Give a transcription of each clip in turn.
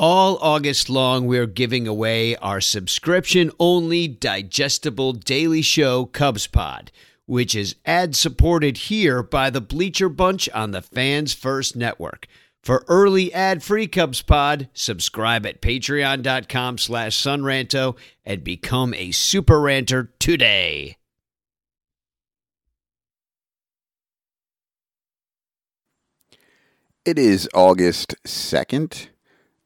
All August long, we're giving away our subscription only digestible daily show, Cubs Pod, which is ad supported here by the Bleacher Bunch on the Fans First Network. For early ad-free Cubs Pod, subscribe at patreon.com slash sonranto and become a super ranter today. It is August 2nd,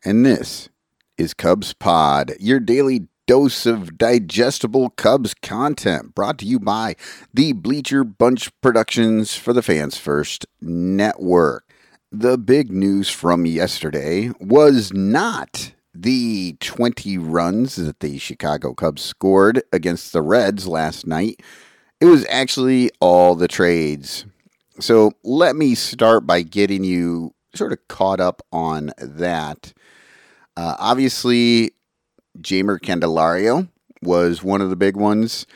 and this is Cubs Pod, your daily dose of digestible Cubs content brought to you by the Bleacher Bunch Productions for the Fans First Network. The big news from yesterday was not the 20 runs that the Chicago Cubs scored against the Reds last night. It was actually all the trades. So let me start by getting you sort of caught up on that. Uh, obviously, Jeimer Candelario was one of the big ones.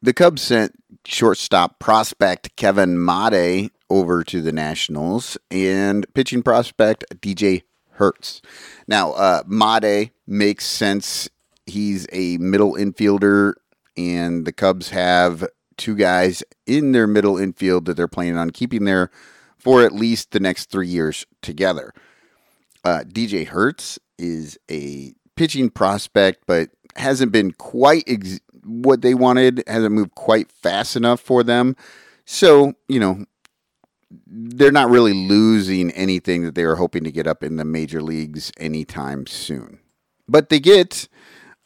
The Cubs sent shortstop prospect Kevin Made over to the Nationals and pitching prospect DJ Hertz. Now, uh, Made makes sense. He's a middle infielder, and the Cubs have two guys in their middle infield that they're planning on keeping there for at least the next three years together. Uh, DJ Hertz is a pitching prospect, but hasn't been quite ex- what they wanted, hasn't moved quite fast enough for them. So, you know, they're not really losing anything that they were hoping to get up in the major leagues anytime soon. But they get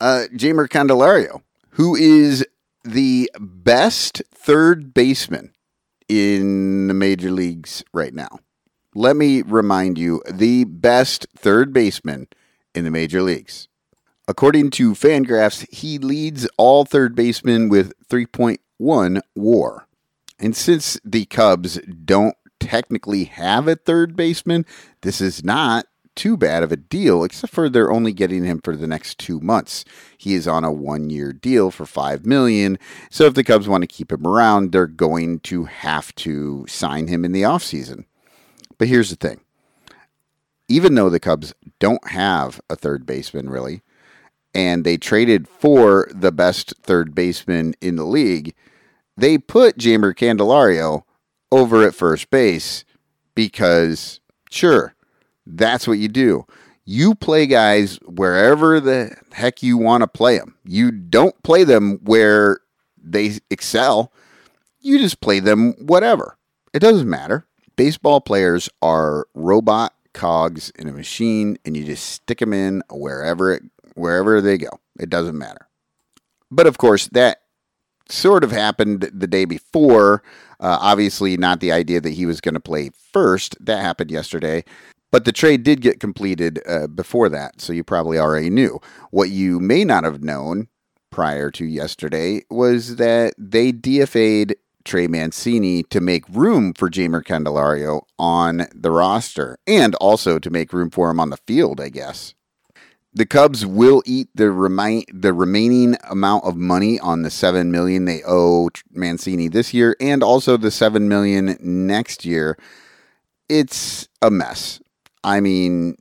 uh, Jeimer Candelario, who is the best third baseman in the major leagues right now. Let me remind you the best third baseman in the major leagues. According to Fangraphs, he leads all third basemen with 3.1 war. And since the Cubs don't technically have a third baseman, this is not too bad of a deal, except for they're only getting him for the next two months. He is on a one-year deal for five million. So if the Cubs want to keep him around, they're going to have to sign him in the offseason. But here's the thing. Even though the Cubs don't have a third baseman really, and they traded for the best third baseman in the league, they put Jeimer Candelario over at first base because sure, that's what you do. You play guys wherever the heck you want to play them. You don't play them where they excel. You just play them whatever. It doesn't matter. Baseball players are robot cogs in a machine and you just stick them in wherever it wherever they go. It doesn't matter. But of course, that sort of happened the day before. Uh, obviously, not the idea that he was going to play first. That happened yesterday. But the trade did get completed uh, before that, so you probably already knew. What you may not have known prior to yesterday was that they DFA'd Trey Mancini to make room for Jeimer Candelario on the roster and also to make room for him on the field, I guess. The Cubs will eat the remi- the remaining amount of money on the 7 million they owe Mancini this year and also the 7 million next year. It's a mess. I mean,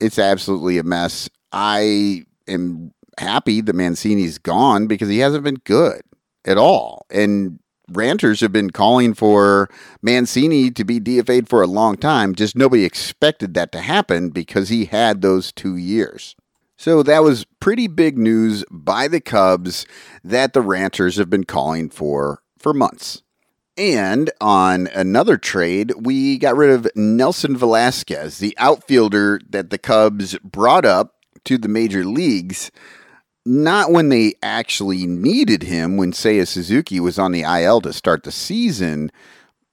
it's absolutely a mess. I am happy that Mancini's gone because he hasn't been good at all. And ranters have been calling for Mancini to be DFA'd for a long time. Just nobody expected that to happen because he had those two years. So that was pretty big news by the Cubs that the ranters have been calling for for months. And on another trade, we got rid of Nelson Velazquez, the outfielder that the Cubs brought up to the major leagues, not when they actually needed him, when Seiya Suzuki was on the IL to start the season,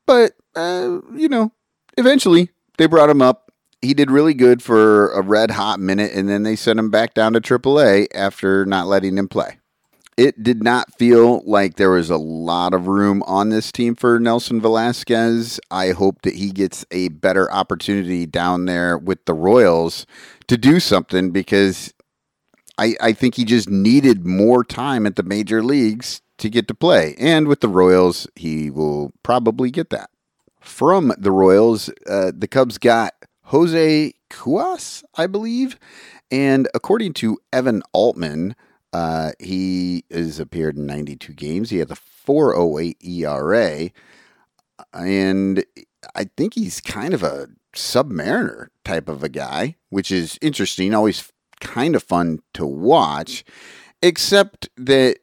but, uh, you know, eventually they brought him up. He did really good for a red hot minute, and then they sent him back down to AAA after not letting him play it did not feel like there was a lot of room on this team for Nelson Velazquez. I hope that he gets a better opportunity down there with the Royals to do something because I, I think he just needed more time at the major leagues to get to play. And with the Royals, he will probably get that. From the Royals, uh, the Cubs got Jose Cuas, I believe. And according to Evan Altman, uh, he has appeared in 92 games. He has a 408 ERA. And I think he's kind of a submariner type of a guy, which is interesting, always kind of fun to watch, except that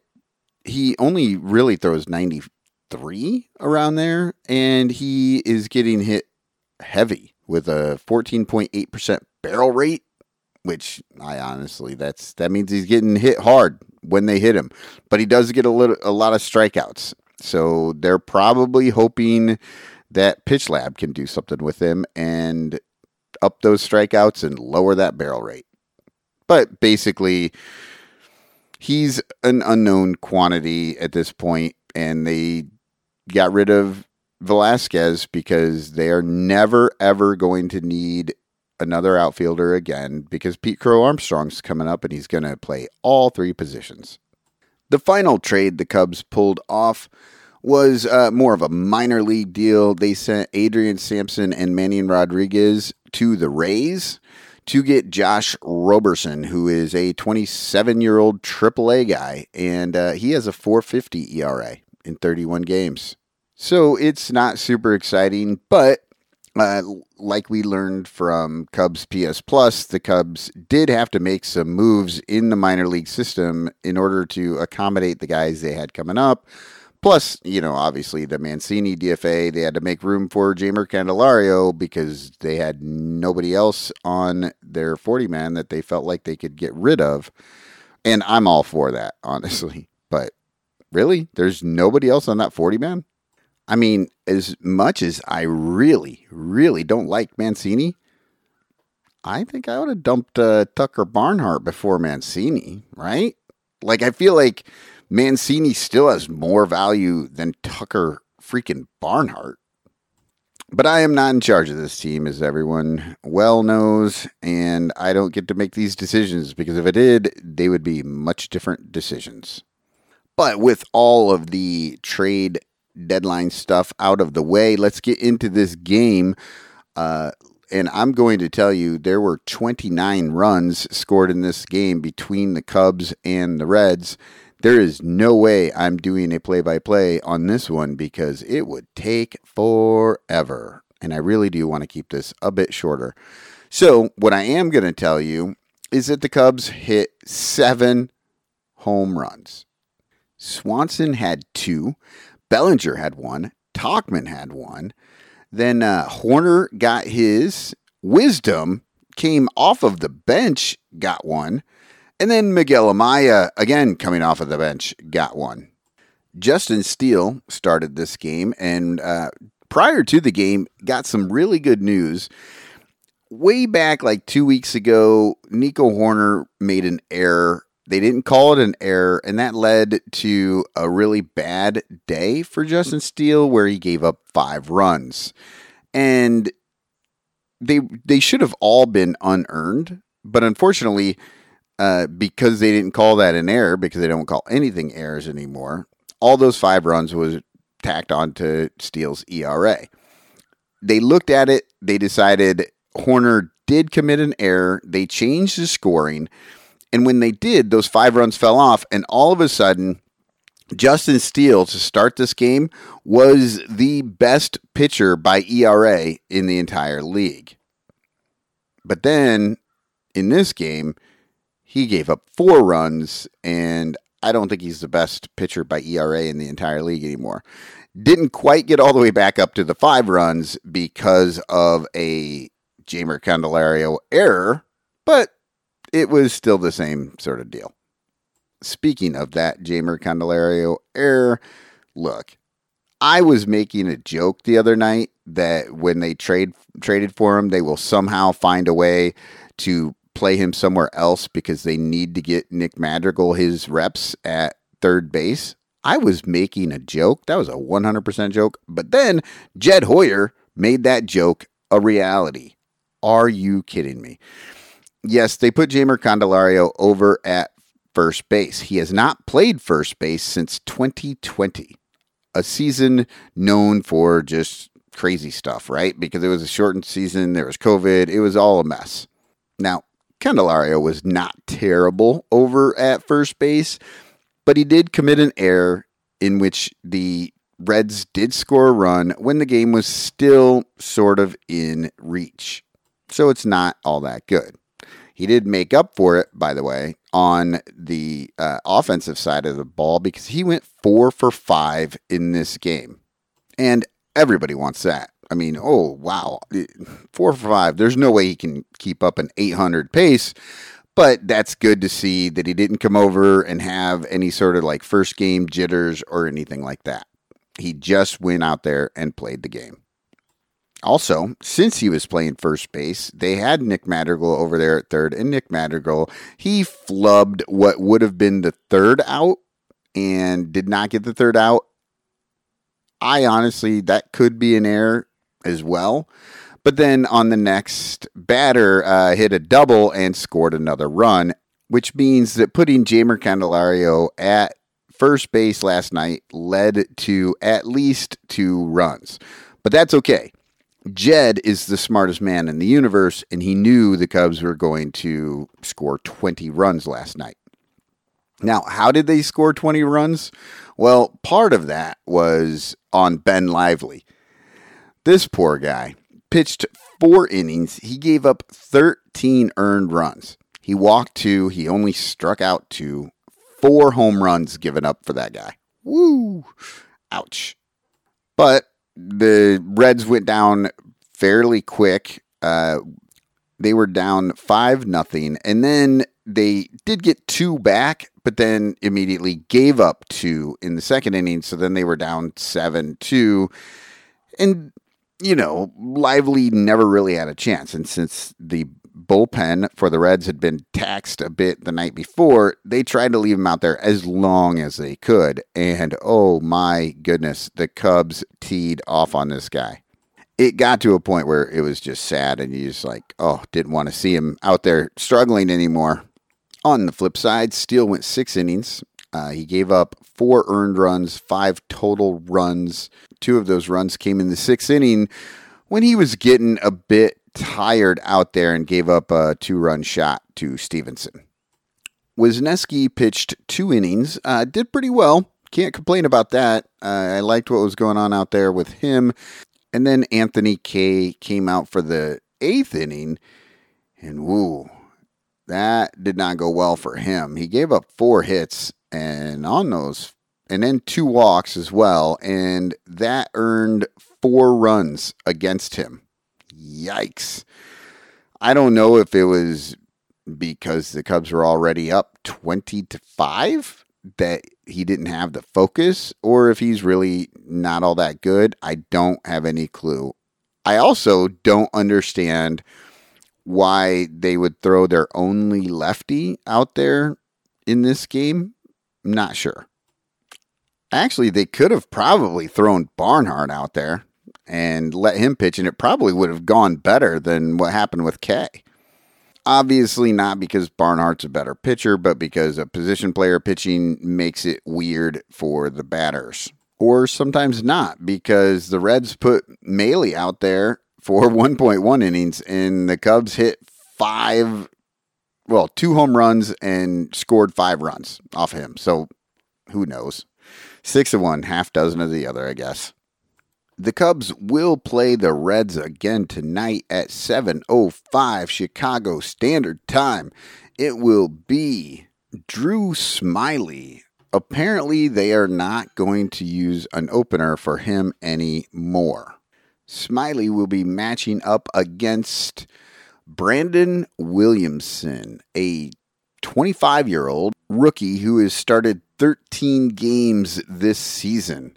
he only really throws 93 around there, and he is getting hit heavy with a 14.8% barrel rate, which I honestly that's that means he's getting hit hard when they hit him. But he does get a little a lot of strikeouts. So they're probably hoping that Pitch Lab can do something with him and up those strikeouts and lower that barrel rate. But basically, he's an unknown quantity at this point, and they got rid of Velazquez because they are never ever going to need another outfielder again because Pete Crow Armstrong's coming up and he's going to play all three positions. The final trade the Cubs pulled off was uh, more of a minor league deal. They sent Adrian Sampson and Manny Rodriguez to the Rays to get Josh Roberson, who is a 27 year old AAA guy, and uh, he has a 450 ERA in 31 games. So it's not super exciting, but uh, like we learned from Cubs PS Plus, the Cubs did have to make some moves in the minor league system in order to accommodate the guys they had coming up. Plus, you know, obviously the Mancini DFA, they had to make room for Jeimer Candelario because they had nobody else on their 40 man that they felt like they could get rid of. And I'm all for that, honestly. But really, there's nobody else on that 40 man? I mean, as much as I really, really don't like Mancini, I think I would have dumped uh, Tucker Barnhart before Mancini, right? Like, I feel like Mancini still has more value than Tucker freaking Barnhart. But I am not in charge of this team, as everyone well knows, and I don't get to make these decisions because if I did, they would be much different decisions. But with all of the trade deadline stuff out of the way, let's get into this game. Uh, and I'm going to tell you there were 29 runs scored in this game between the Cubs and the Reds. There is no way I'm doing a play by play on this one because it would take forever. And I really do want to keep this a bit shorter. So, what I am going to tell you is that the Cubs hit seven home runs. Swanson had two, Bellinger had one, Tauchman had one. Then uh, Hoerner got his, Wisdom came off of the bench, got one. And then Miguel Amaya, again coming off of the bench, got one. Justin Steele started this game, and uh, prior to the game, got some really good news. Way back, like two weeks ago, Nico Hoerner made an error. They didn't call it an error, and that led to a really bad day for Justin Steele, where he gave up five runs. And they they should have all been unearned, but unfortunately, uh, because they didn't call that an error because they don't call anything errors anymore. All those five runs was tacked onto Steele's ERA. They looked at it. They decided Hoerner did commit an error. They changed the scoring. And when they did, those five runs fell off. And all of a sudden, Justin Steele to start this game was the best pitcher by ERA in the entire league. But then in this game, he gave up four runs, and I don't think he's the best pitcher by ERA in the entire league anymore. Didn't quite get all the way back up to the five runs because of a Jeimer Candelario error, but it was still the same sort of deal. Speaking of that Jeimer Candelario error, look, I was making a joke the other night that when they trade traded for him, they will somehow find a way to play him somewhere else because they need to get Nick Madrigal his reps at third base. I was making a joke. That was a 100% joke. But then Jed Hoyer made that joke a reality. Are you kidding me? Yes, they put Jeimer Candelario over at first base. He has not played first base since 2020, a season known for just crazy stuff, right? Because it was a shortened season, there was COVID, it was all a mess. Now, Candelario was not terrible over at first base, but he did commit an error in which the Reds did score a run when the game was still sort of in reach. So it's not all that good. He did make up for it, by the way, on the uh, offensive side of the ball because he went four for five in this game. And everybody wants that. I mean, oh, wow. Four for five. There's no way he can keep up an 800 pace, but that's good to see that he didn't come over and have any sort of like first game jitters or anything like that. He just went out there and played the game. Also, since he was playing first base, they had Nick Madrigal over there at third, and Nick Madrigal, he flubbed what would have been the third out and did not get the third out. I honestly, that could be an error as well. But then on the next batter, uh, hit a double and scored another run, which means that putting Jeimer Candelario at first base last night led to at least two runs. But that's okay. Jed is the smartest man in the universe, and he knew the Cubs were going to score 20 runs last night. Now, how did they score 20 runs? Well, part of that was on Ben Lively. This poor guy pitched four innings. He gave up 13 earned runs. He walked two. He only struck out two. Four home runs given up for that guy. Woo! Ouch. But the Reds went down fairly quick. Uh, they were down five nothing, and then they did get two back, but then immediately gave up two in the second inning. So then they were down seven two, and you know, Lively never really had a chance. And since the bullpen for the Reds had been taxed a bit the night before, they tried to leave him out there as long as they could. And oh my goodness, the Cubs teed off on this guy. It got to a point where it was just sad, and you just like, oh, didn't want to see him out there struggling anymore. On the flip side, Steele went six innings. Uh, he gave up four earned runs, five total runs. Two of those runs came in the sixth inning when he was getting a bit tired out there and gave up a two run shot to Stephenson. Wesneski pitched two innings, uh, did pretty well. Can't complain about that. Uh, I liked what was going on out there with him. And then Anthony Kay came out for the eighth inning, and woo, that did not go well for him. He gave up four hits, and on those, and then two walks as well, and that earned four runs against him. Yikes. I don't know if it was because the Cubs were already up 20 to 5 that he didn't have the focus or if he's really not all that good. I don't have any clue. I also don't understand why they would throw their only lefty out there in this game. I'm not sure. Actually, they could have probably thrown Barnhart out there and let him pitch, and it probably would have gone better than what happened with Kay. Obviously, not because Barnhart's a better pitcher, but because a position player pitching makes it weird for the batters. Or sometimes not, because the Reds put Maile out there for 1.1 innings, and the Cubs hit five, well, two home runs and scored five runs off him. So who knows? Six of one, half dozen of the other, I guess. The Cubs will play the Reds again tonight at 7:05 Chicago Standard Time. It will be Drew Smyly. Apparently, they are not going to use an opener for him anymore. Smyly will be matching up against Brandon Williamson, a 25 year old rookie who has started 13 games this season.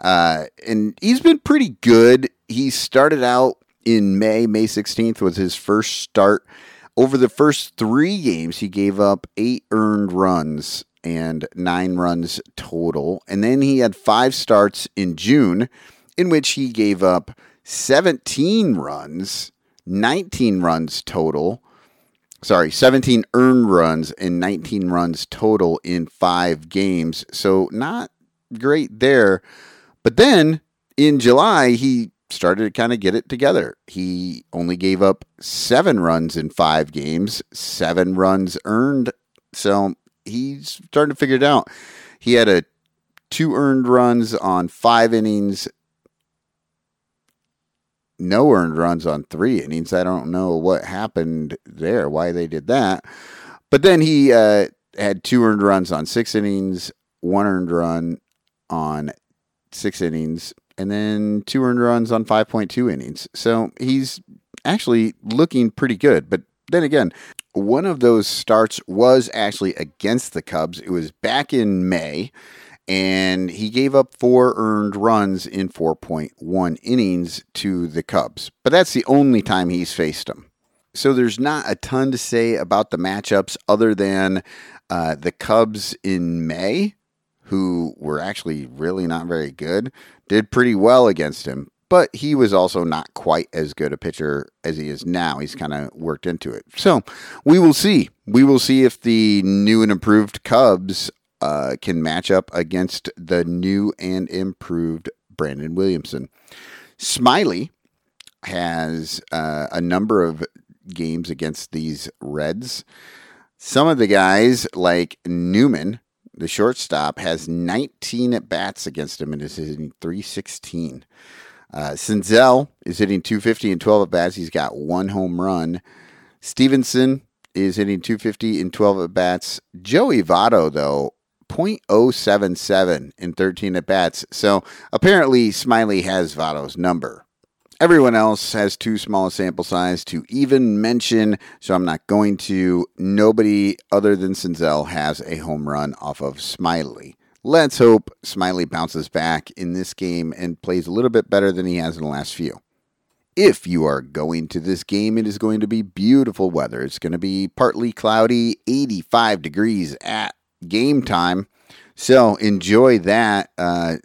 Uh, and he's been pretty good. He started out in May, May 16th was his first start. Over the first three games, he gave up eight earned runs and nine runs total. And then he had five starts in June, in which he gave up 17 runs, 19 runs total. Sorry, 17 earned runs and 19 runs total in five games. So, not great there. But then in July, he started to kind of get it together. He only gave up seven runs in five games, seven runs earned. So he's starting to figure it out. He had a two earned runs on five innings, no earned runs on three innings. I don't know what happened there, why they did that. But then he uh, had two earned runs on six innings, one earned run on six innings, and then two earned runs on 5.2 innings. So he's actually looking pretty good. But then again, one of those starts was actually against the Cubs. It was back in May, and he gave up four earned runs in 4.1 innings to the Cubs. But that's the only time he's faced them. So there's not a ton to say about the matchups other than uh, the Cubs in May, who were actually really not very good, did pretty well against him. But he was also not quite as good a pitcher as he is now. He's kind of worked into it. So we will see. We will see if the new and improved Cubs uh, can match up against the new and improved Brandon Williamson. Smyly has uh, a number of games against these Reds. Some of the guys, like Newman, the shortstop, has 19 at bats against him and is hitting 316. Uh, Senzel is hitting 250 and 12 at bats. He's got one home run. Stephenson is hitting 250 and 12 at bats. Joey Votto, though, 0.077 in 13 at bats. So apparently, Smyly has Votto's number. Everyone else has too small a sample size to even mention, so I'm not going to. Nobody other than Senzel has a home run off of Smyly. Let's hope Smyly bounces back in this game and plays a little bit better than he has in the last few. If you are going to this game, it is going to be beautiful weather. It's going to be partly cloudy, 85 degrees at game time. So enjoy that. Uh,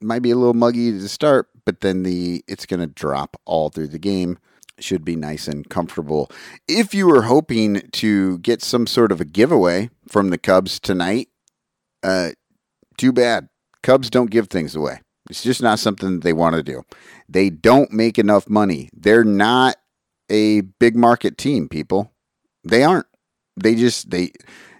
might be a little muggy to start, but then the it's going to drop all through the game. Should be nice and comfortable. If you were hoping to get some sort of a giveaway from the Cubs tonight, uh, too bad. Cubs don't give things away. It's just not something they want to do. They don't make enough money. They're not a big market team, people. They aren't. They just they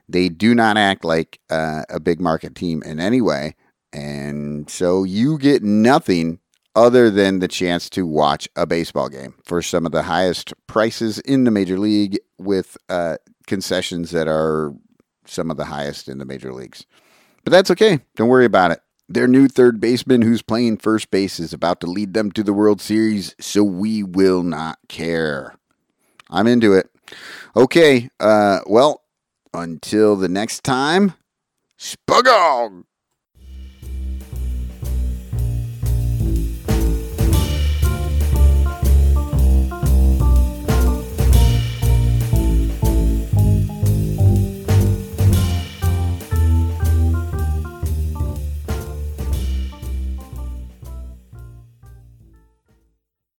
they do not act like uh, a big market team in any way, and so you get nothing other than the chance to watch a baseball game for some of the highest prices in the major league with uh, concessions that are some of the highest in the major leagues. But that's okay. Don't worry about it. Their new third baseman who's playing first base is about to lead them to the World Series, so we will not care. I'm into it. Okay, uh, well, until the next time, Spugog!